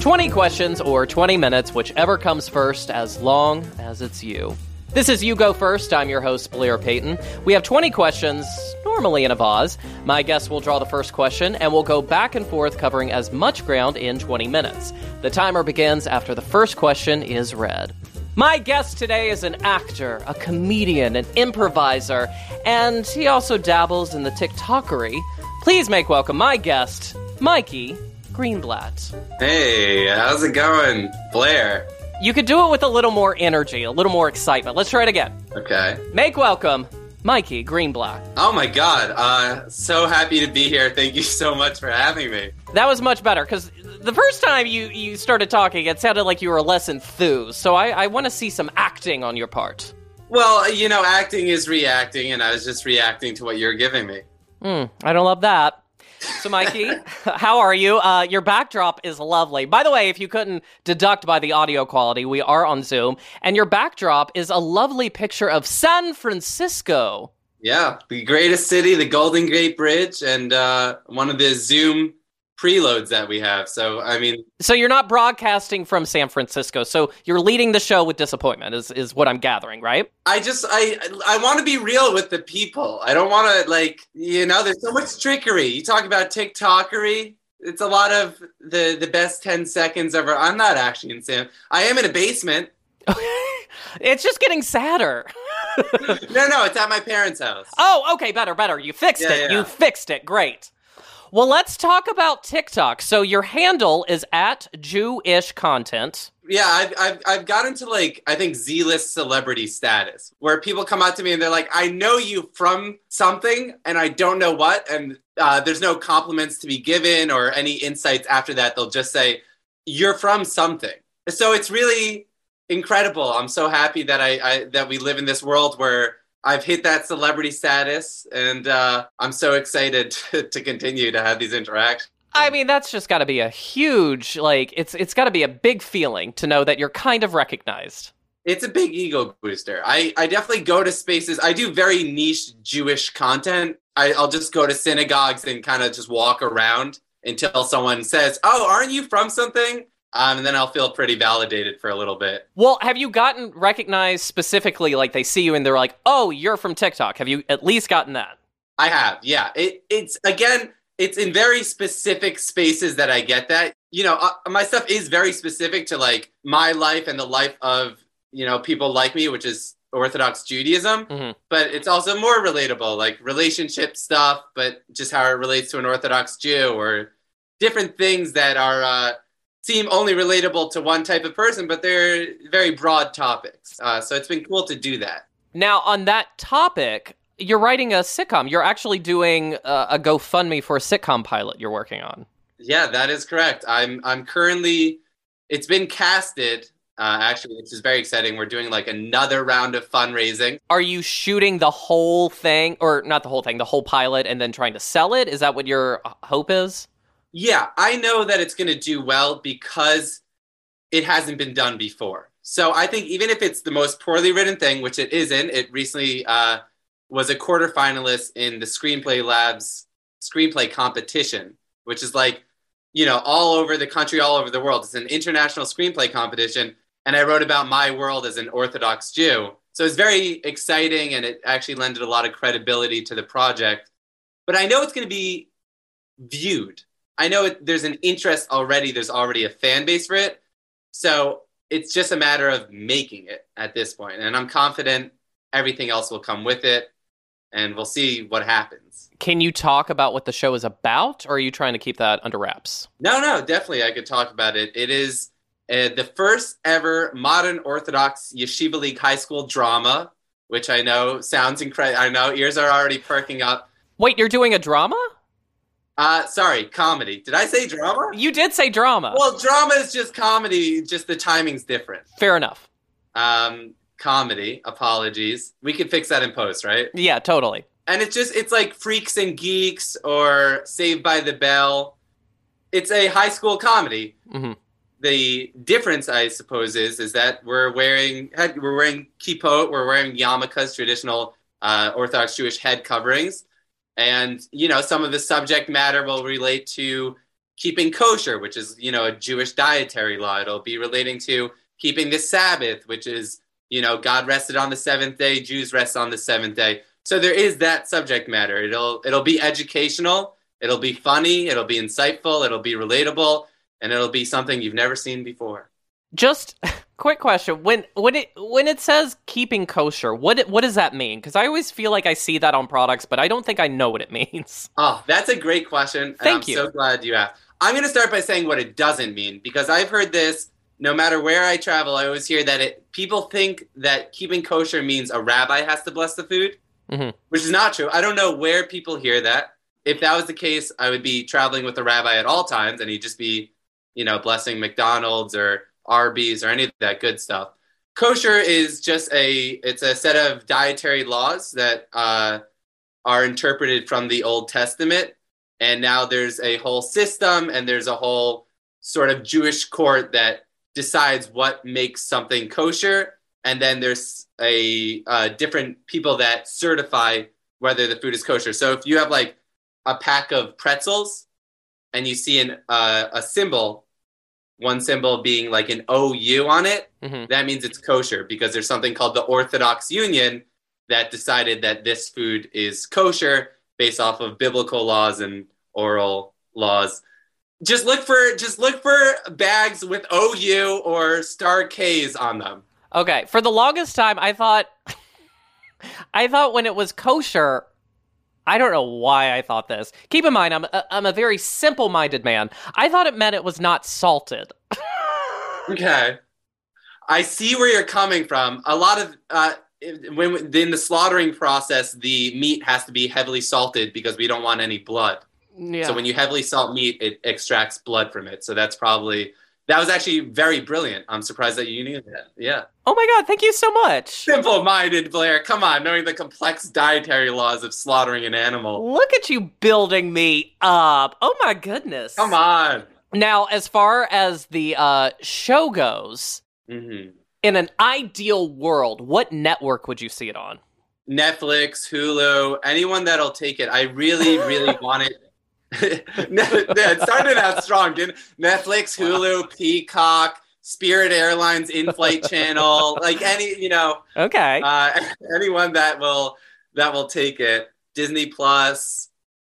Twenty questions or twenty minutes, whichever comes first, as long as it's you. This is You Go First. I'm your host, Blair Payton. We have 20 questions, normally in a vase. My guest will draw the first question, and we'll go back and forth covering as much ground in 20 minutes. The timer begins after the first question is read. My guest today is an actor, a comedian, an improviser, and he also dabbles in the TikTokery. Please make welcome my guest, Mikey Greenblatt. Hey, how's it going, Blair? You could do it with a little more energy, a little more excitement. Let's try it again. Okay. Make welcome, Mikey Greenblatt. Oh my god, uh, so happy to be here. Thank you so much for having me. That was much better because the first time you, you started talking, it sounded like you were less enthused. So I, I want to see some acting on your part. Well, you know, acting is reacting, and I was just reacting to what you're giving me. Hmm, I don't love that. So, Mikey, how are you? Uh, your backdrop is lovely. By the way, if you couldn't deduct by the audio quality, we are on Zoom, and your backdrop is a lovely picture of San Francisco. Yeah, the greatest city, the Golden Gate Bridge, and uh, one of the Zoom preloads that we have. So, I mean, So you're not broadcasting from San Francisco. So you're leading the show with disappointment, is is what I'm gathering, right? I just I I want to be real with the people. I don't want to like you know. There's so much trickery. You talk about TikTokery. It's a lot of the the best ten seconds ever. I'm not actually in Sam. I am in a basement. it's just getting sadder. No, no, it's at my parents' house. Oh, okay, better, better. You fixed Yeah, it. yeah. You fixed it. Great. Well, let's talk about TikTok. So your handle is at Jewish content. Yeah, I've, I've I've gotten to like I think Z-list celebrity status where people come out to me and they're like, "I know you from something, and I don't know what." And uh, there's no compliments to be given or any insights after that. They'll just say, "You're from something." So it's really incredible. I'm so happy that I, I that we live in this world where I've hit that celebrity status, and uh, I'm so excited to, to continue to have these interactions. I mean, that's just got to be a huge like it's it's got to be a big feeling to know that you're kind of recognized. It's a big ego booster. I, I definitely go to spaces. I do very niche Jewish content. I, I'll just go to synagogues and kind of just walk around until someone says, "Oh, aren't you from something?" Um, and then I'll feel pretty validated for a little bit. Well, have you gotten recognized specifically like they see you and they're like, "Oh, you're from TikTok." Have you at least gotten that? I have, yeah. It, it's again, it's in very specific spaces that I get that. You know, uh, my stuff is very specific to like my life and the life of you know people like me, which is Orthodox Judaism. Mhm. But it's also more relatable, like relationship stuff, but just how it relates to an Orthodox Jew or different things that are uh, seem only relatable to one type of person, but they're very broad topics. Uh, so it's been cool to do that. Now, on that topic, you're writing a sitcom. You're actually doing uh, a GoFundMe for a sitcom pilot you're working on. Yeah, that is correct. I'm I'm currently it's been casted uh, actually, which is very exciting. We're doing like another round of fundraising. Are you shooting the whole thing, or not the whole thing, the whole pilot, and then trying to sell it? Is that what your uh, hope is? Yeah, I know that it's going to do well because it hasn't been done before. So I think even if it's the most poorly written thing, which it isn't, it recently uh, was a quarterfinalist in the Screenplay Labs screenplay competition, which is like, you know, all over the country, all over the world. It's an international screenplay competition. And I wrote about my world as an Orthodox Jew. So it's very exciting and it actually lended a lot of credibility to the project. But I know it's going to be viewed. I know it, there's an interest already, there's already a fan base for it. So it's just a matter of making it at this point. And I'm confident everything else will come with it and we'll see what happens. Can you talk about what the show is about, or are you trying to keep that under wraps? No, no, definitely I could talk about it. It is uh, the first ever modern Orthodox Yeshiva League high school drama, which I know sounds incredible. I know ears are already perking up. Wait, you're doing a drama? Uh, sorry, comedy. Did I say drama? You did say drama. Well, drama is just comedy, just the timing's different. Fair enough. Um, comedy, apologies. We could fix that in post, right? Yeah, totally. And it's just, it's like Freaks and Geeks or Saved by the Bell. It's a high school comedy. hmm The difference, I suppose, is is that we're wearing head, we're wearing kippot, we're wearing yarmulkes, traditional uh, Orthodox Jewish head coverings, And, you know, some of the subject matter will relate to keeping kosher, which is, you know, a Jewish dietary law. It'll be relating to keeping the Sabbath, which is, you know, God rested on the seventh day, Jews rest on the seventh day. So there is that subject matter. It'll it'll be educational, it'll be funny, it'll be insightful, it'll be relatable, and it'll be something you've never seen before. Just quick question: when when it when it says keeping kosher, what what does that mean? Because I always feel like I see that on products, but I don't think I know what it means. Oh, that's a great question. Thank I'm you. So glad you asked. I'm going to start by saying what it doesn't mean because I've heard this. No matter where I travel, I always hear that it. People think that keeping kosher means a rabbi has to bless the food, Mhm. which is not true. I don't know where people hear that. If that was the case, I would be traveling with a rabbi at all times, and he'd just be, you know, blessing McDonald's or Arby's or any of that good stuff. Kosher is just a. It's a set of dietary laws that uh, are interpreted from the Old Testament and now there's a whole system and there's a whole sort of Jewish court that decides what makes something kosher and then there's a uh, different people that certify whether the food is kosher so if you have like a pack of pretzels and you see an uh, a symbol one symbol being like an ou on it hmm that means it's kosher because there's something called the Orthodox Union that decided that this food is kosher based off of biblical laws and oral laws. Just look for just look for bags with OU or star K's on them. Okay, for the longest time, I thought, I thought when it was kosher, I don't know why I thought this. Keep in mind, I'm a, I'm a very simple-minded man. I thought it meant it was not salted. Okay. I see where you're coming from. A lot of uh, when in the slaughtering process, the meat has to be heavily salted because we don't want any blood. Yeah. So when you heavily salt meat, it extracts blood from it. So that's probably that was actually very brilliant. I'm surprised that you knew that. Yeah. oh my god, thank you so much. Simple-minded Blair. Come on, knowing the complex dietary laws of slaughtering an animal. Look at you building me up. Oh my goodness. Come on. Now, as far as the uh, show goes, hmm in an ideal world, what network would you see it on? Netflix, Hulu, anyone that'll take it. I really, really want it. it started out strong, didn't? Netflix, Hulu, Peacock, Spirit Airlines in-flight channel, like any, you know, Okay. uh, anyone that will that will take it. Disney Plus.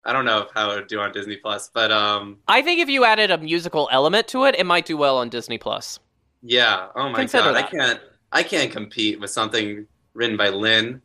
I don't know how it would do on Disney Plus, but um, I think if you added a musical element to it, it might do well on Disney Plus. yeah. Oh my Consider god, I can't. I can't compete with something written by Lin.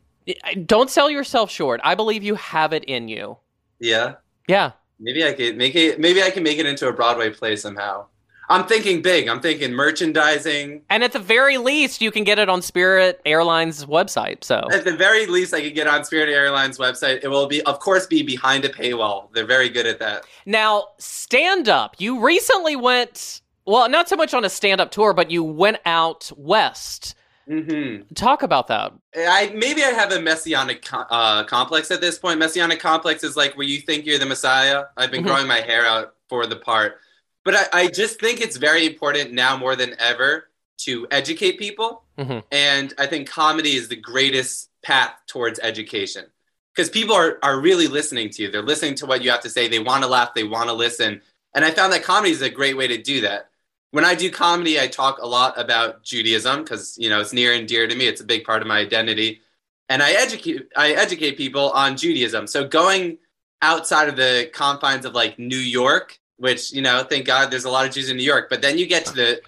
Don't sell yourself short. I believe you have it in you. Yeah. Yeah. Maybe I could make it. Maybe I can make it into a Broadway play somehow. I'm thinking big. I'm thinking merchandising. And at the very least, you can get it on Spirit Airlines website. So At the very least, I could get on Spirit Airlines website. It will be, of course, be behind a paywall. They're very good at that. now, stand up. You recently went, well, not so much on a stand up tour, but you went out west. Hmm Talk about that. I maybe I have a messianic uh, complex at this point. Messianic complex is like where you think you're the Messiah. I've been Mhm. growing my hair out for the part, but I, I just think it's very important now more than ever to educate people. Mhm. And I think comedy is the greatest path towards education because people are, are really listening to you. They're listening to what you have to say. They want to laugh. They want to listen. And I found that comedy is a great way to do that. When I do comedy, I talk a lot about Judaism because you know it's near and dear to me. It's a big part of my identity, and I educate I educate people on Judaism. So going outside of the confines of like New York, which you know, thank God, there's a lot of Jews in New York. But then you get to the,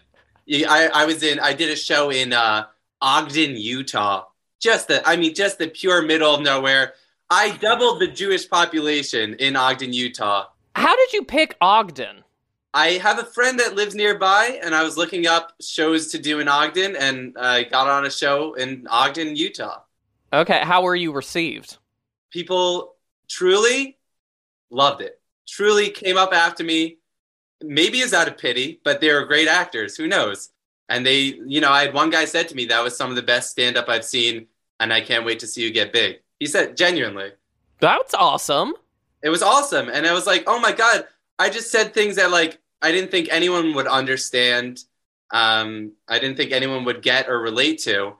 I, I was in, I did a show in uh, Ogden, Utah. Just the, I mean, just the pure middle of nowhere. I doubled the Jewish population in Ogden, Utah. How did you pick Ogden? I have a friend that lives nearby, and I was looking up shows to do in Ogden, and I got on a show in Ogden, Utah. Okay, how were you received? People truly loved it. Truly came up after me. Maybe is out of pity, but they were great actors. Who knows? And they, you know, I had one guy said to me that was some of the best stand up I've seen, and I can't wait to see you get big. He said genuinely. That's awesome. It was awesome. And I was like, oh my God, I just said things that like I didn't think anyone would understand. Um, I didn't think anyone would get or relate to.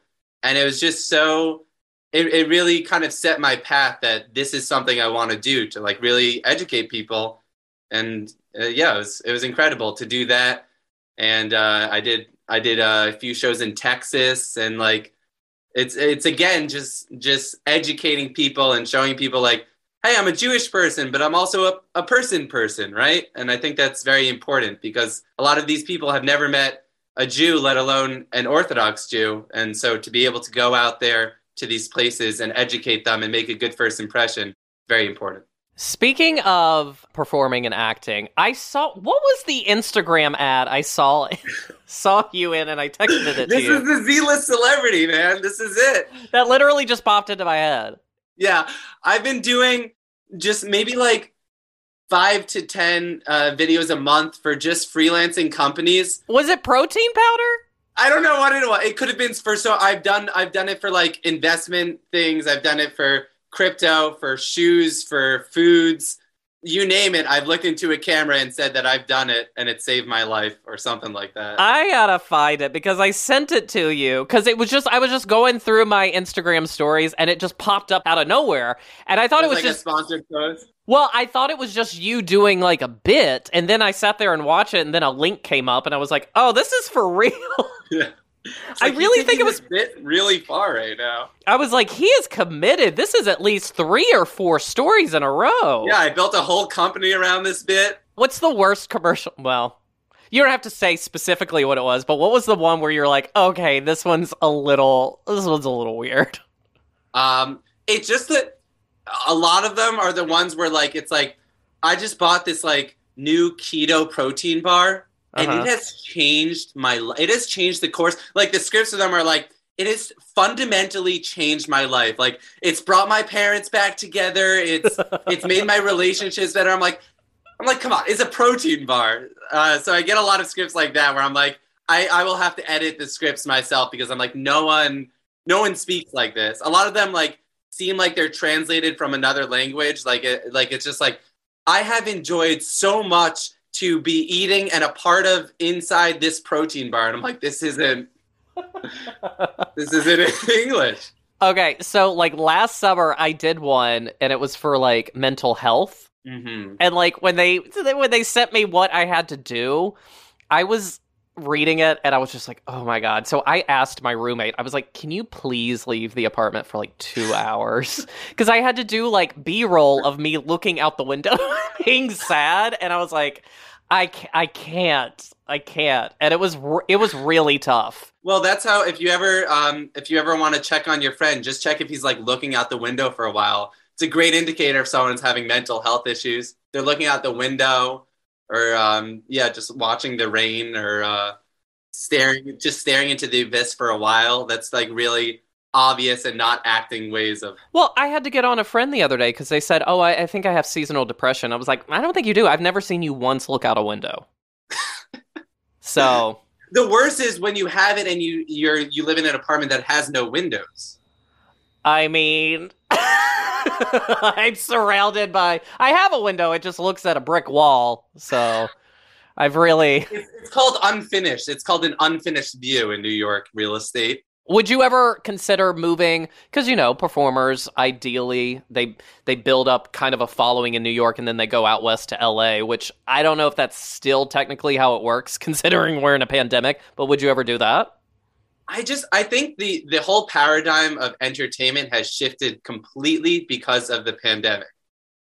And it was just so it, it really kind of set my path that this is something I want to do to like really educate people. And uh, yeah, it was, it was incredible to do that. And uh, I did, I did a few shows in Texas and like, it's, it's again, just, just educating people and showing people like, Hey, I'm a Jewish person, but I'm also a, a person person. Right. And I think that's very important because a lot of these people have never met a Jew, let alone an Orthodox Jew. And so to be able to go out there to these places and educate them and make a good first impression, very important. Speaking of performing and acting, I saw what was the Instagram ad I saw saw you in and I texted it this to you. is the Z-list celebrity, man. This is it. That literally just popped into my head. Yeah, I've been doing just maybe like five to ten uh, videos a month for just freelancing companies. Was it protein powder? I don't know what it was. It could have been for so I've done I've done it for like investment things. I've done it for crypto, for shoes, for foods, you name it. I've looked into a camera and said that I've done it and it saved my life or something like that. I gotta find it because I sent it to you because it was just I was just going through my Instagram stories and it just popped up out of nowhere and I thought it was, like just a sponsored post. Well, I thought it was just you doing like a bit, and then I sat there and watched it, and then a link came up, and I was like, "Oh, this is for real." Yeah. It's I really think it was- bit really far right now. I was like, "He is committed. This is at least three or four stories in a row." Yeah, I built a whole company around this bit. What's the worst commercial? Well, you don't have to say specifically what it was, but what was the one where you're like, "Okay, this one's a little, this one's a little weird." Um, it's just that a lot of them are the ones where like it's like I just bought this like new keto protein bar and Uh-huh. it has changed my it has changed the course like the scripts of them are like it has fundamentally changed my life. Like it's brought my parents back together. It's it's made my relationships better. I'm like i'm like come on it's a protein bar. Uh, so i get a lot of scripts like that where i'm like I, I will have to edit the scripts myself because i'm like no one no one speaks like this. A lot of them like seem like they're translated from another language. Like it like it's just like i have enjoyed so much to be eating and a part of inside this protein bar. And i'm like this isn't this isn't english. Okay, so like last summer I did one, and it was for like mental health. hmm and like when they when they sent me what I had to do, I was reading it and I was just like, "Oh my god." So I asked my roommate. I was like, "Can you please leave the apartment for like 2 hours?" Cuz I had to do like B-roll of me looking out the window being sad and I was like, "I ca- I can't. I can't." And it was r- it was really tough. well that's how if you ever um, if you ever want to check on your friend just check if he's like looking out the window for a while it's a great indicator if someone's having mental health issues they're looking out the window or um, yeah just watching the rain or uh, staring just staring into the abyss for a while that's like really obvious and not acting ways of Well, I had to get on a friend the other day because they said, "Oh, I, I think I have seasonal depression." I was like, "I don't think you do. I've never seen you once look out a window." so the worst is when you have it and you you're you live in an apartment that has no windows I mean, I'm surrounded by. I have a window. It just looks at a brick wall. So I've really. it's, it's called unfinished it's called an unfinished view in new york real estate Would you ever consider moving? Because you know, performers ideally they they build up kind of a following in New York and then they go out west to L.A. Which I don't know if that's still technically how it works, considering we're in a pandemic. But would you ever do that? I just I think the the whole paradigm of entertainment has shifted completely because of the pandemic,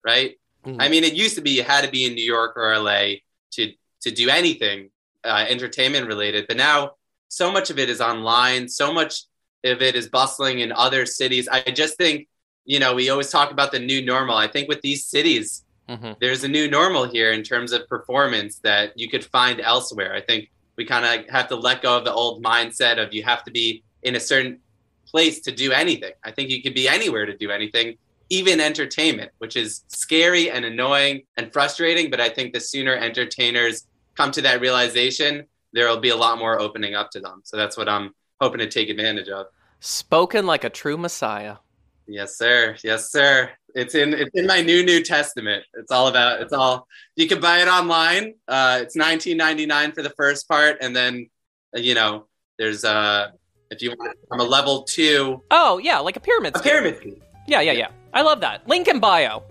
right? Mhm. I mean, it used to be you had to be in New York or LA to to do anything uh, entertainment related, but now so much of it is online. So much of it is bustling in other cities. I just think you know we always talk about the new normal. I think with these cities, Mhm. there's a new normal here in terms of performance that you could find elsewhere. I think we kind of have to let go of the old mindset of you have to be in a certain place to do anything. I think you could be anywhere to do anything, even entertainment, which is scary and annoying and frustrating. But I think the sooner entertainers come to that realization, there will be a lot more opening up to them. So that's what I'm hoping to take advantage of. Spoken like a true messiah. Yes, sir. Yes, sir. It's in it's in my new New Testament. It's all about it's all you can buy it online. Uh, it's nineteen ninety nine for the first part, and then uh, you know there's uh If you want, I'm a level two. Oh yeah, like a pyramid. A scheme. pyramid scheme. Yeah, yeah, yeah. I love that. Link in bio.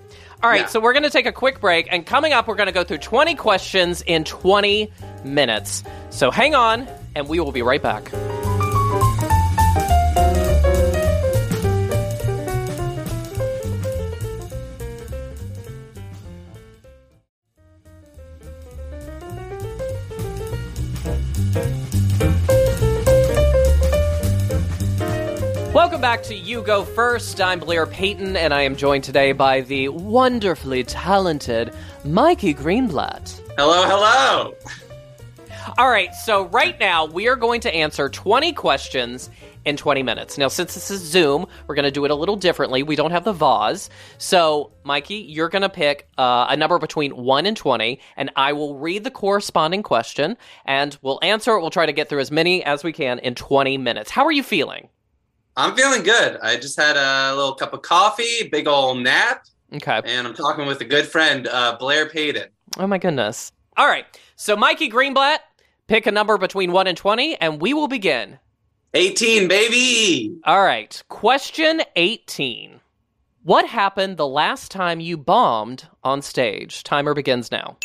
All right, Yeah. so we're going to take a quick break, and coming up, we're going to go through 20 questions in 20 minutes. So hang on, and we will be right back. Welcome back to You Go First. I'm Blair Payton, and I am joined today by the wonderfully talented Mikey Greenblatt. Hello, hello. All right, so right now we are going to answer 20 questions in 20 minutes. Now, since this is Zoom, we're going to do it a little differently. We don't have the vase. So, Mikey, you're going to pick uh, a number between 1 and 20, and I will read the corresponding question, and we'll answer it. We'll try to get through as many as we can in 20 minutes. How are you feeling? I'm feeling good. I just had a little cup of coffee, big old nap, Okay. and I'm talking with a good friend, uh, Blair Payton. Oh my goodness. All right. So, Mikey Greenblatt, pick a number between 1 and 20, and we will begin. 18, baby. All right. Question 18. What happened the last time you bombed on stage? Timer begins now.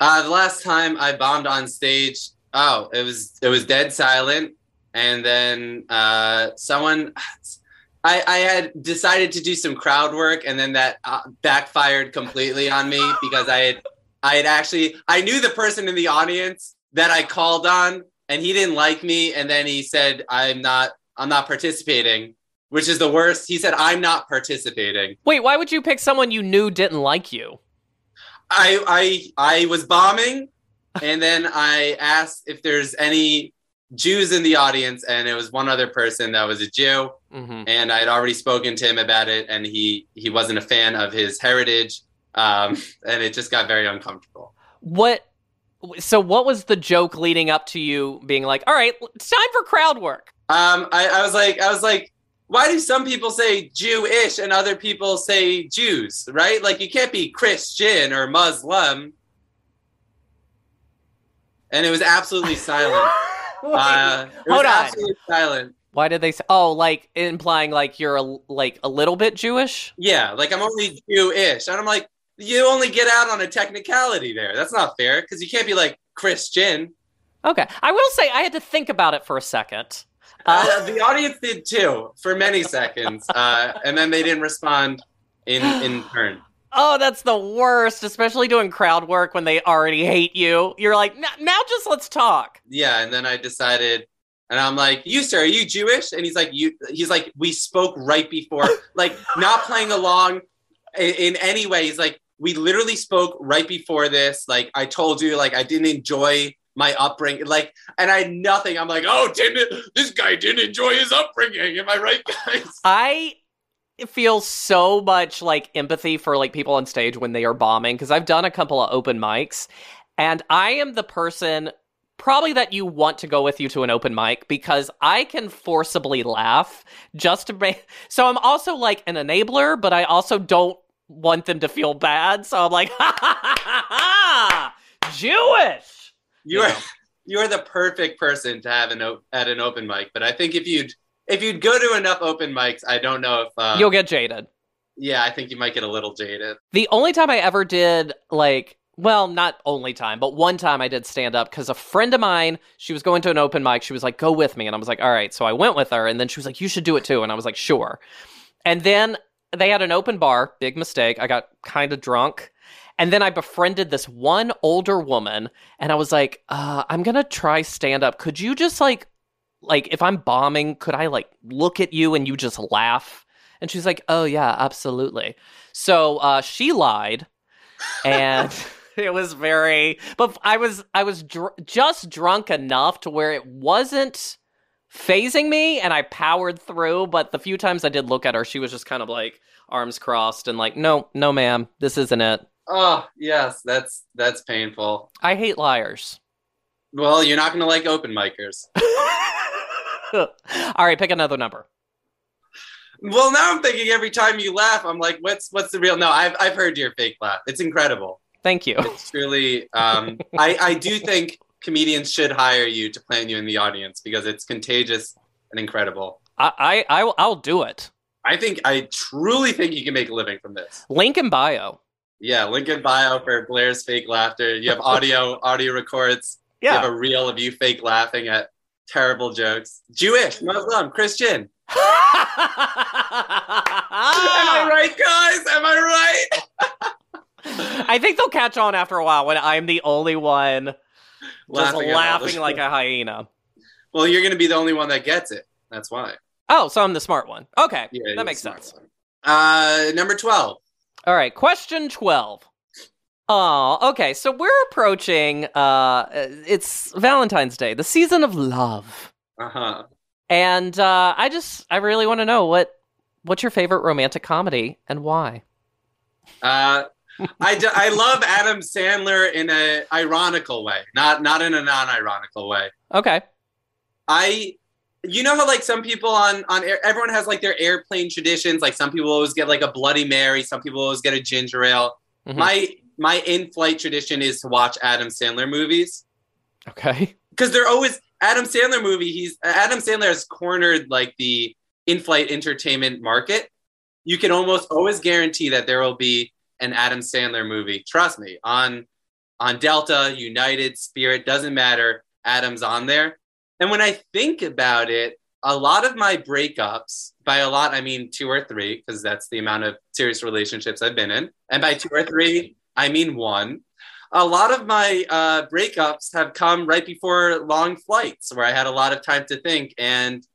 Uh, the last time I bombed on stage, oh, it was it was dead silent, and then uh, someone, I, I had decided to do some crowd work, and then that uh, backfired completely on me because I had I had actually I knew the person in the audience that I called on, and he didn't like me, and then he said I'm not I'm not participating, which is the worst. He said I'm not participating. Wait, why would you pick someone you knew didn't like you? I I I was bombing, and then I asked if there's any Jews in the audience, and it was one other person that was a Jew, hmm and I had already spoken to him about it, and he he wasn't a fan of his heritage, um, and it just got very uncomfortable. What? So, what was the joke leading up to you being like, all right, it's time for crowd work? Um, I, I was like, I was like, why do some people say Jewish and other people say Jews? Right? Like you can't be Christian or Muslim. And it was absolutely silent. Uh, Hold on. silent. Why did they say? Oh, like implying like you're a, like a little bit Jewish? Yeah, like I'm only Jewish, and I'm like, you only get out on a technicality there. That's not fair because you can't be like Christian. Okay, I will say I had to think about it for a second. Uh, Uh, the audience did too for many seconds, uh, and then they didn't respond in in turn. Oh, that's the worst, especially doing crowd work when they already hate you. You're like, now just let's talk. Yeah, and then I decided, and I'm like, "You sir, are you Jewish?" And he's like, "You." He's like, "We spoke right before, like not playing along in, in any way." He's like, "We literally spoke right before this. Like I told you, like I didn't enjoy my upbringing, like, and I had nothing. I'm like, oh, didn't this guy didn't enjoy his upbringing? Am I right, guys? I feel so much like empathy for like people on stage when they are bombing because I've done a couple of open mics and I am the person probably that you want to go with you to an open mic because I can forcibly laugh just to make so I'm also like an enabler but I also don't want them to feel bad so I'm like ha ha ha ha, ha Jewish You are know. you are the perfect person to have an o- at an open mic. But I think if you'd if you'd go to enough open mics, I don't know if uh, you'll get jaded yeah, I think you might get a little jaded. The only time I ever did like well, not only time, but one time I did stand up because a friend of mine, she was going to an open mic. She was like, go with me. And I was like, all right. So I went with her. And then she was like, you should do it too. And I was like, sure. And then they had an open bar. Big mistake. I got kind of drunk. And then I befriended this one older woman. And I was like, uh, I'm going to try stand up. Could you just like, like, if I'm bombing, could I like look at you and you just laugh? And she's like, oh, yeah, absolutely. So uh, she lied, and it was very. But I was I was dr- just drunk enough to where it wasn't fazing me, and I powered through. But the few times I did look at her, she was just kind of like arms crossed and like, no, no, ma'am, this isn't it. Oh yes, that's that's painful. I hate liars. Well, you're not gonna like open micers. All right, pick another number. Well, now I'm thinking every time you laugh, I'm like, what's what's the real? No, I've I've heard your fake laugh. It's incredible. Thank you. It's truly. Um, I I do think comedians should hire you to plan you in the audience because it's contagious and incredible. I, I, I I'll do it. I think I truly think you can make a living from this. Link in bio. Yeah, link in bio for Blair's fake laughter. You have audio, audio records. You have Yeah. a reel of you fake laughing at terrible jokes. Jewish, Muslim, Christian. Am I right, guys? Am I right? I think they'll catch on after a while when I'm the only one just Laughing laughing, all the- like a hyena. Well, you're going to be the only one that gets it. That's why. Oh, so I'm the smart one. Okay, Yeah, that makes sense. Uh, number 12. All right, question 12. Oh, okay. So we're approaching uh it's Valentine's Day, the season of love. Uh huh. And uh I just I really want to know what what's your favorite romantic comedy and why? Uh, I, d- I love Adam Sandler in a ironical way, not not in a non-ironical way. Okay. I, you know how like some people on on air, everyone has like their airplane traditions. Like some people always get like a Bloody Mary, some people always get a ginger ale. Mhm. My my in-flight tradition is to watch Adam Sandler movies Okay. because they're always Adam Sandler movie. He's Adam Sandler has cornered like the in-flight entertainment market. You can almost always guarantee that there will be an Adam Sandler movie. Trust me, on on Delta, United, Spirit, doesn't matter. Adam's on there. And when I think about it, a lot of my breakups, by a lot I mean two or three, because that's the amount of serious relationships I've been in. And by two or three, I mean one a lot of my uh, breakups have come right before long flights where I had a lot of time to think. And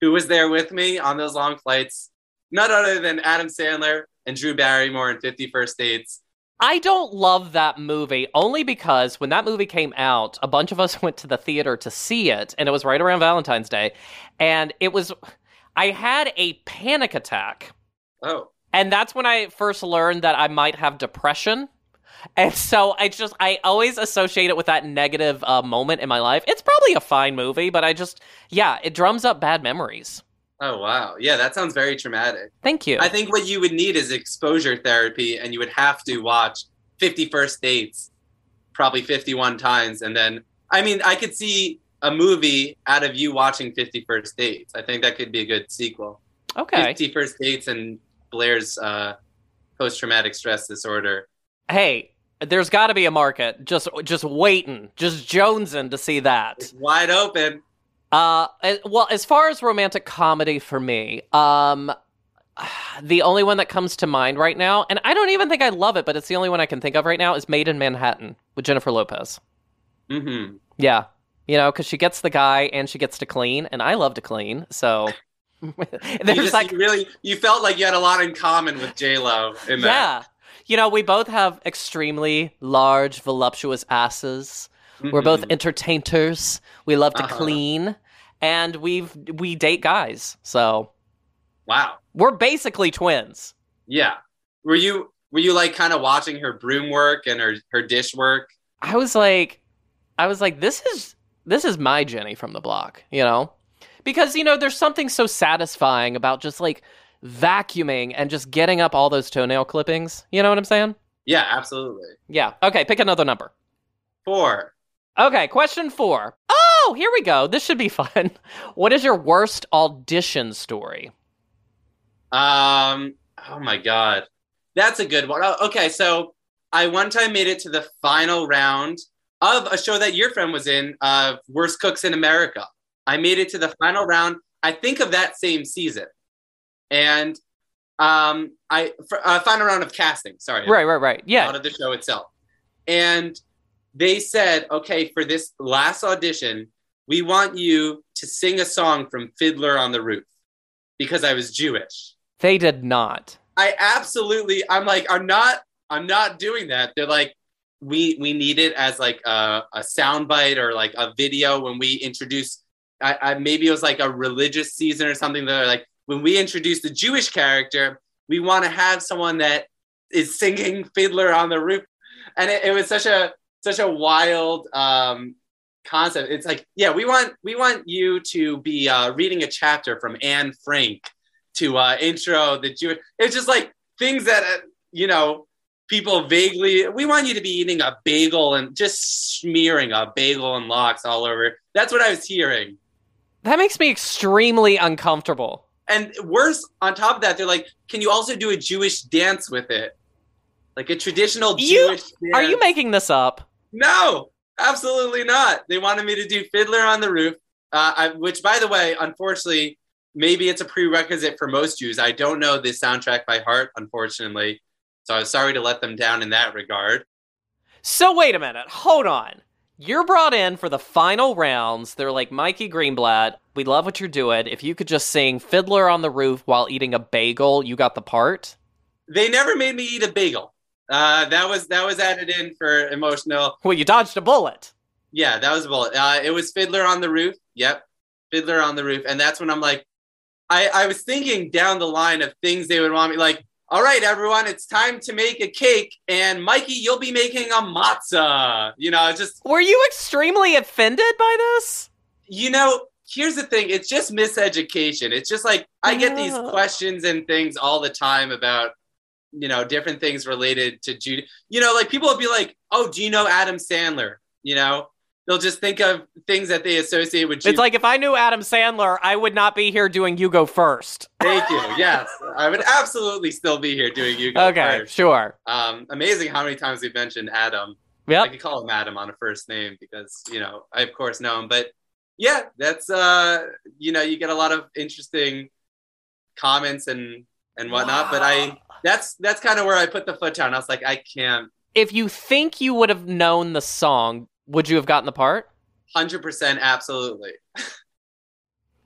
who was there with me on those long flights? None other than Adam Sandler and Drew Barrymore in 50 First Dates. I don't love that movie only because when that movie came out, a bunch of us went to the theater to see it, and it was right around Valentine's Day. And it was, I had a panic attack. Oh, And that's when I first learned that I might have depression. And so I just, I always associate it with that negative uh, moment in my life. It's probably a fine movie, but I just, yeah, it drums up bad memories. oh, wow. Yeah, that sounds very traumatic. Thank you. I think what you would need is exposure therapy, and you would have to watch 51st Dates probably 51 times. And then, I mean, I could see a movie out of you watching 51st Dates. I think that could be a good sequel. okay. 51st Dates and Blair's uh, post traumatic stress disorder. Hey, there's got to be a market just just waiting, just jonesing to see that. It's wide open. Uh, well, as far as romantic comedy for me, um, the only one that comes to mind right now, and I don't even think I love it, but it's the only one I can think of right now, is Maid in Manhattan with Jennifer Lopez. Mm-hmm. Yeah, you know, because she gets the guy and she gets to clean, and I love to clean, so You, there's just, like you really, you felt like you had a lot in common with J Lo in that. yeah. You know, we both have extremely large, voluptuous asses. We're both Mhm. entertainers. We love to Uh-huh. clean, and we've we date guys. So Wow. we're basically twins. Yeah. Were you were you like kind of watching her broom work and her her dish work? I was like, I was like, this is this is my Jenny from the block, you know, because you know there's something so satisfying about just like vacuuming and just getting up all those toenail clippings. You know what I'm saying? Yeah, absolutely. Yeah. Okay. Pick another number. Four. Okay, question four. Oh, here we go. This should be fun. What is your worst audition story? Um. Oh my God, that's a good one. Oh, okay, so I one time made it to the final round of a show that your friend was in, uh, Worst Cooks in America. I made it to the final round. I think of that same season, and um, I uh, final round of casting. Sorry, Right, right, right. Yeah. out of the show itself. And they said, okay, for this last audition, we want you to sing a song from Fiddler on the Roof because I was Jewish. They did not. I absolutely, I'm like, I'm not, I'm not doing that. They're like, we we need it as like a, a soundbite or like a video when we introduce. I, I maybe it was like a religious season or something. They're like, when we introduce the Jewish character, we want to have someone that is singing Fiddler on the Roof, and it, it was such a such a wild um, concept. It's like, yeah, we want we want you to be uh, reading a chapter from Anne Frank to uh, intro the Jewish. It's just like things that uh, you know people vaguely. We want you to be eating a bagel and just smearing a bagel and lox all over. That's what I was hearing. That makes me extremely uncomfortable. And worse, on top of that, they're like, "Can you also do a Jewish dance with it, like a traditional You- Jewish?" dance? Are you making this up? No, absolutely not. They wanted me to do Fiddler on the Roof, uh, I, which, by the way, unfortunately, maybe it's a prerequisite for most Jews. I don't know the soundtrack by heart, unfortunately. So I was sorry to let them down in that regard. So wait a minute. Hold on. You're brought in for the final rounds. They're like, Mikey Greenblatt, we love what you're doing. If you could just sing Fiddler on the Roof while eating a bagel, you got the part. They never made me eat a bagel. Uh, that was that was added in for emotional. Well, you dodged a bullet. Yeah, that was a bullet. Uh, it was Fiddler on the Roof. Yep, Fiddler on the Roof, and that's when I'm like, I I was thinking down the line of things they would want me like. All right, everyone, it's time to make a cake, and Mikey, you'll be making a matzah. You know, just Were you extremely offended by this? you know, here's the thing it's just miseducation. It's just like I get these questions and things all the time about, you know, different things related to Judy. You know, like people will be like, oh, do you know Adam Sandler? You know, they'll just think of things that they associate with Judy. It's like if I knew Adam Sandler, I would not be here doing You Go First. Thank you. Yes, I would absolutely still be here doing you. Go Okay, First. sure. Um, amazing how many times we've mentioned Adam. Yeah, I could call him Adam on a first name because you know I of course know him. But yeah, that's uh you know you get a lot of interesting comments and and whatnot. But I that's that's kind of where I put the foot down. I was like I can't If you think you would have known the song, would you have gotten the part? hundred percent absolutely.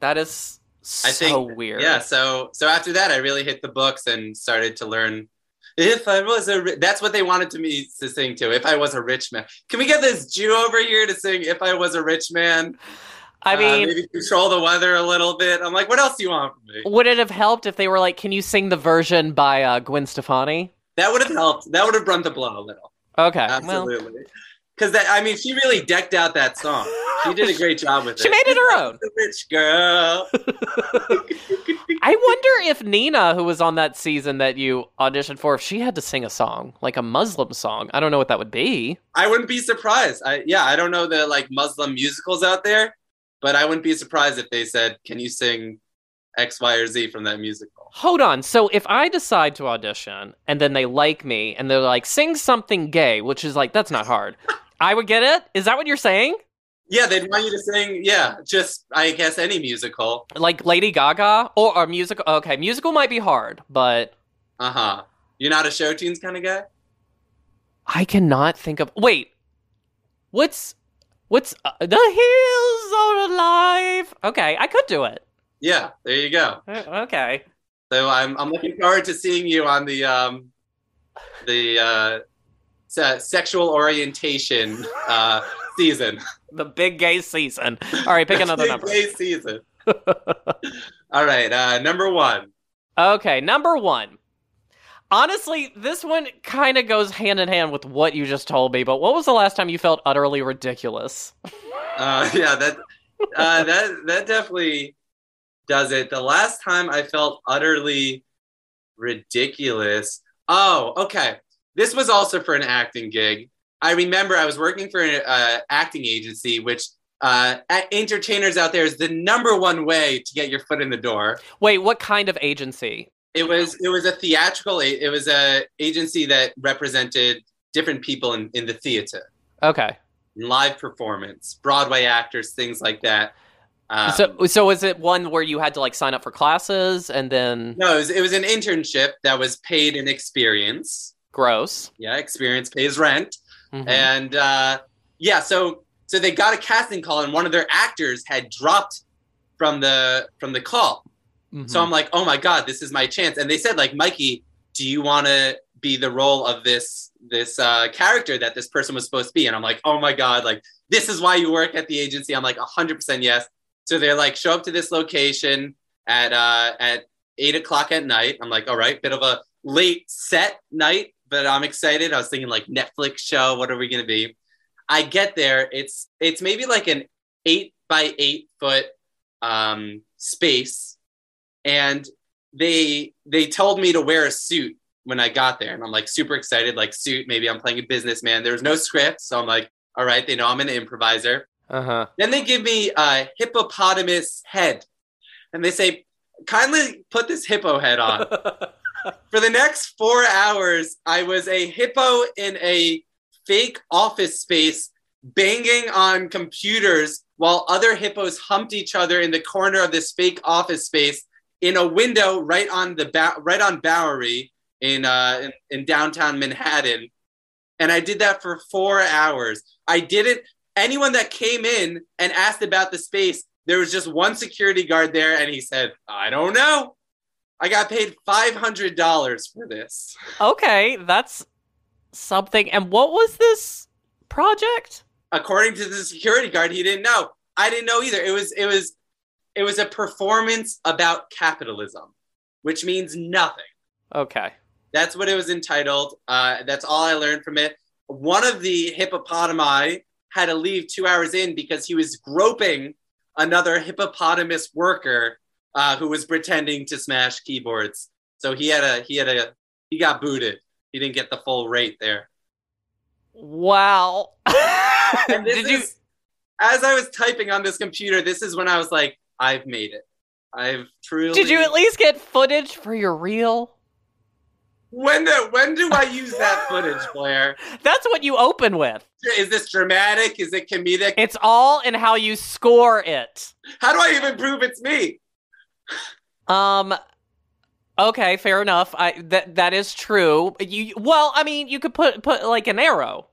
That is so I think weird. Yeah. So so after that I really hit the books and started to learn. If I was a, ri- that's what they wanted to me to sing to. If I was a rich man, can we get this Jew over here to sing? If I was a rich man, I mean, Uh, mean, maybe control the weather a little bit. I'm like, what else do you want from me? would it have helped if they were like, "Can you sing the version by uh, Gwen Stefani?" That would have helped. That would have run the blow a little. Okay, well, Absolutely. Because that, I mean, she really decked out that song. She did a great job with it. She made it her own. The rich girl. I wonder if Nina, who was on that season that you auditioned for, if she had to sing a song, like a Muslim song. I don't know what that would be. I wouldn't be surprised. I yeah, I don't know the like Muslim musicals out there, but I wouldn't be surprised if they said, "Can you sing X, Y, or Z from that musical?" Hold on. So if I decide to audition and then they like me and they're like, sing something gay, which is like, that's not hard. I would get it? Is that what you're saying? Yeah, they'd want you to sing. Yeah, just I guess any musical. Like Lady Gaga or a musical? Okay, musical might be hard, but Uh huh. You're not a show tunes kind of guy. I cannot think of. Wait, what's what's uh, the hills are alive? Okay, I could do it. Yeah, there you go. Uh, Okay, So I'm I'm looking forward to seeing you on the um the uh se- sexual orientation uh season. the big gay season. All right, pick another Big number. gay season. All right, uh number 1. Okay, number one. Honestly, this one kind of goes hand in hand with what you just told me. But what was the last time you felt utterly ridiculous? Uh yeah, that uh that that definitely does it. The last time I felt utterly ridiculous. Oh, okay. This was also for an acting gig. I remember I was working for an uh, acting agency, which uh, entertainers out there is the number one way to get your foot in the door. Wait, what kind of agency? It was it was a theatrical. It was a agency that represented different people in, in the theater, Okay, live performance, Broadway actors, things like that. Um, so so is it one where you had to like sign up for classes and then no, it was, it was an internship that was paid in experience. Gross? Yeah, experience pays rent. Mhm. and uh, yeah so so they got a casting call and one of their actors had dropped from the from the call Mhm. so i'm like oh my god this is my chance and they said like mikey do you want to be the role of this this uh, character that this person was supposed to be and i'm like oh my god like this is why you work at the agency i'm like 100% yes so they're like show up to this location at uh at eight o'clock at night i'm like all right bit of a late set night but i'm excited i was thinking like netflix show what are we going to be i get there it's it's maybe like an eight by eight foot um space and they they told me to wear a suit when i got there and i'm like super excited like suit maybe i'm playing a businessman there was no script so i'm like all right they know i'm an improviser Uh huh. Then they give me a hippopotamus head. And they say, kindly put this hippo head on. For the next four hours, I was a hippo in a fake office space banging on computers while other hippos humped each other in the corner of this fake office space in a window right on the ba- right on Bowery in, uh, in in downtown Manhattan. And I did that for four hours. I didn't. Anyone that came in and asked about the space, there was just one security guard there, and he said, "I don't know." I got paid five hundred dollars for this. okay, that's something. And what was this project? According to the security guard, he didn't know. I didn't know either. It was it was it was a performance about capitalism, which means nothing. Okay. That's what it was entitled. Uh, that's all I learned from it. One of the hippopotami had to leave two hours in because he was groping another hippopotamus worker uh, who was pretending to smash keyboards. So he had a he had a he got booted. He didn't get the full rate there. Wow. Did you? as I was typing on this computer, this is when I was like, I've made it. I've truly. Did you at least get footage for your reel? When do when do I use that footage, Blair? That's what you open with. Is this dramatic? Is it comedic? It's all in how you score it. How do I even prove it's me? Um. Okay, fair enough. I that that is true. You well, I mean, you could put put like an arrow.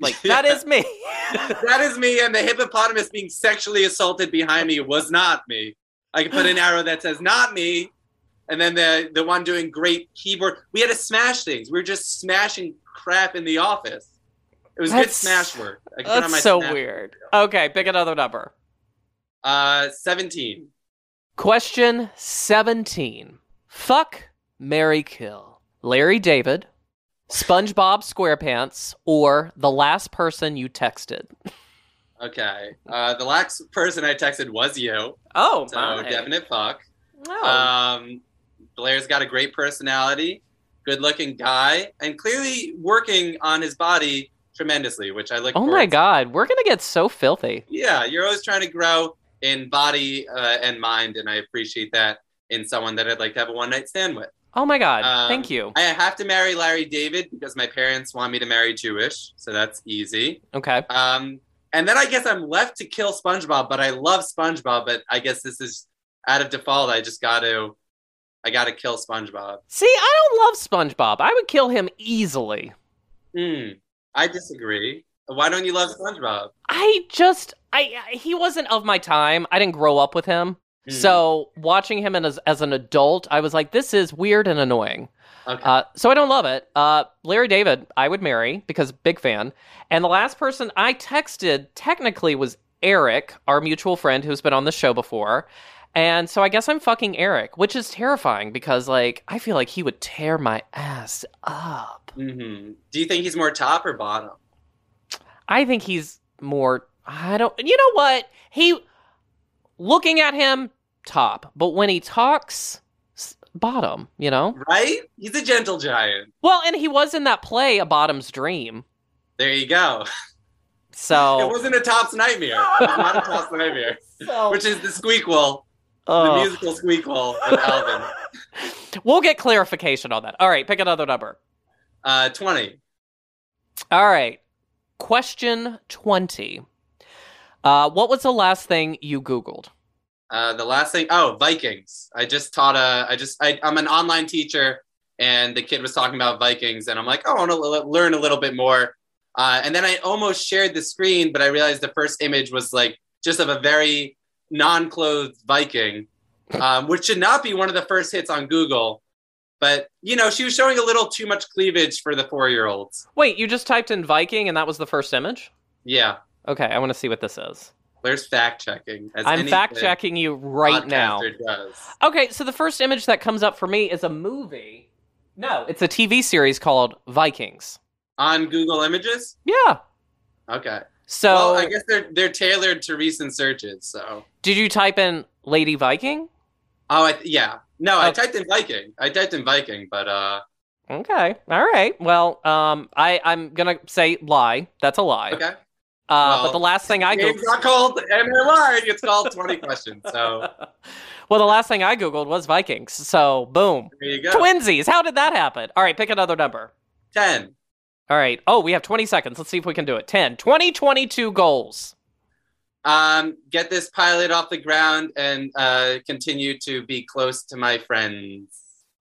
Like that Yeah. is me. That is me, and the hippopotamus being sexually assaulted behind me was not me. I could put an arrow that says "not me," and then the the one doing great keyboard. We had to smash things. We were just smashing crap in the office. It was good smash work. I could put on my That's so weird. Okay, pick another number. Uh, seventeen. Question 17. Fuck, Marry Kill. Larry David, SpongeBob SquarePants, or the last person you texted. Okay. Uh, the last person I texted was you, Oh, so my. definite fuck. Oh. Um, Blair's got a great personality, good-looking guy, and clearly working on his body tremendously, which I look. oh my to. god, we're gonna get so filthy. Yeah, you're always trying to grow in body uh, and mind, and I appreciate that in someone that I'd like to have a one-night stand with. Oh my god, Um, thank you. I have to marry Larry David because my parents want me to marry Jewish, so that's easy. Okay. Um, and then I guess I'm left to kill SpongeBob, but I love SpongeBob, but I guess this is out of default. I just got to, I got to kill SpongeBob. See, I don't love SpongeBob. I would kill him easily. Hmm. I disagree. Why don't you love SpongeBob? I just I I- he wasn't of my time. I didn't grow up with him. Hmm. So watching him as as an adult, I was like, this is weird and annoying. okay. Uh, so I don't love it. Uh, Larry David, I would marry because big fan. And the last person I texted technically was Eric, our mutual friend who's been on the show before. And so I guess I'm fucking Eric, which is terrifying because like I feel like he would tear my ass up. hmm Do you think he's more top or bottom? I think he's more. I don't. You know what? He looking at him top, but when he talks, bottom. You know. Right? He's a gentle giant. Well, and he was in that play, A Bottom's Dream. There you go. So it wasn't a top's nightmare. It was not a top's nightmare. so Which is the squeakquel, the musical squeakquel with Alvin. we'll get clarification on that. All right, pick another number. Uh, 20. All right, question twenty. Uh, what was the last thing you Googled? Uh, the last thing, oh, Vikings. I just taught a, I just, I, I'm an online teacher, and the kid was talking about Vikings, and I'm like, oh, I want to l- learn a little bit more. Uh, and then I almost shared the screen, but I realized the first image was like just of a very non-clothed Viking, um, which should not be one of the first hits on Google. But you know, she was showing a little too much cleavage for the four-year-olds. Wait, you just typed in Viking and that was the first image? Yeah, Okay, I want to see what this is. there's fact checking. I'm fact checking you right now. Does. Okay, so the first image that comes up for me is a movie. No, it's a TV series called Vikings. On Google Images. Yeah. Okay. So, well, I guess they're they're tailored to recent searches. So, did you type in Lady Viking? oh, I, yeah, no, I Oh. typed in Viking. I typed in Viking, but uh, Okay. All right. Well, um, I I'm gonna say lie. That's a lie. okay, Uh, but the last thing I googled, it's not called MMR. It's called 20 questions. So well, the last thing I googled was Vikings. So boom, there you go. twinsies. How did that happen? All right, pick another number. 10. All right. Oh, we have 20 seconds. Let's see if we can do it. 10. 2022 goals. Um, get this pilot off the ground and uh, continue to be close to my friends.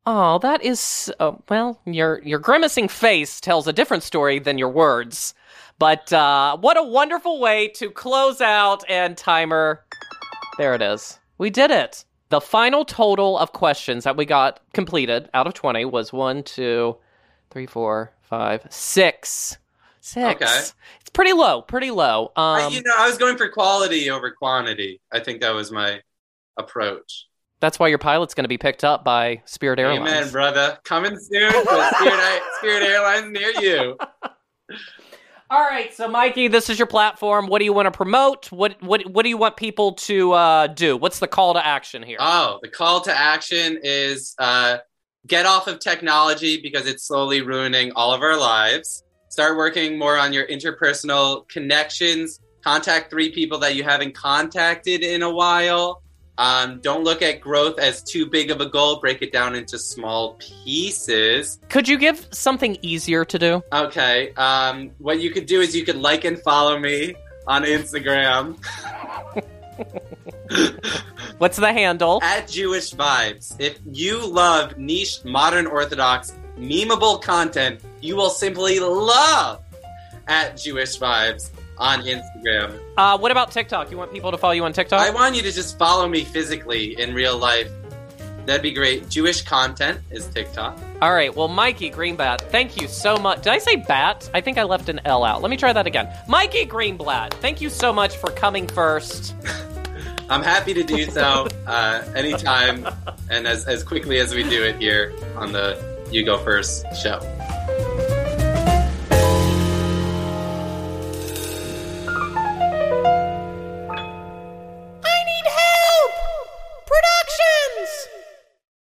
Oh, that is uh, well, your your grimacing face tells a different story than your words. But uh, what a wonderful way to close out and timer. There it is. We did it. The final total of questions that we got completed out of 20 was one, two, three, four, five, six. Six. Okay. It's pretty low, pretty low. I- Um, you know, I was going for quality over quantity. I think that was my approach. that's why your pilot's going to be picked up by Spirit Airlines. Amen, brother. Coming soon Spirit, Spirit Airlines near you. All right, so Mikey, this is your platform. What do you want to promote? What what what do you want people to uh, do? What's the call to action here? Oh, the call to action is uh, get off of technology because it's slowly ruining all of our lives. Start working more on your interpersonal connections. Contact three people that you haven't contacted in a while. Um, don't look at growth as too big of a goal. Break it down into small pieces. Could you give something easier to do? Okay. Um, what you could do is you could like and follow me on Instagram What's the handle? at Jewish Vibes. If you love niche, modern Orthodox, memeable content, you will simply love at Jewish Vibes on Instagram. Uh, what about TikTok? You want people to follow you on TikTok? I want you to just follow me physically in real life. That'd be great. Jewish content is TikTok. All right. Well, Mikey Greenblatt, thank you so much. Did I say bat? I think I left an L out. Let me try that again. Mikey Greenblatt, thank you so much for coming first. I'm happy to do so uh, anytime and as, as quickly as we do it here on the You Go First show.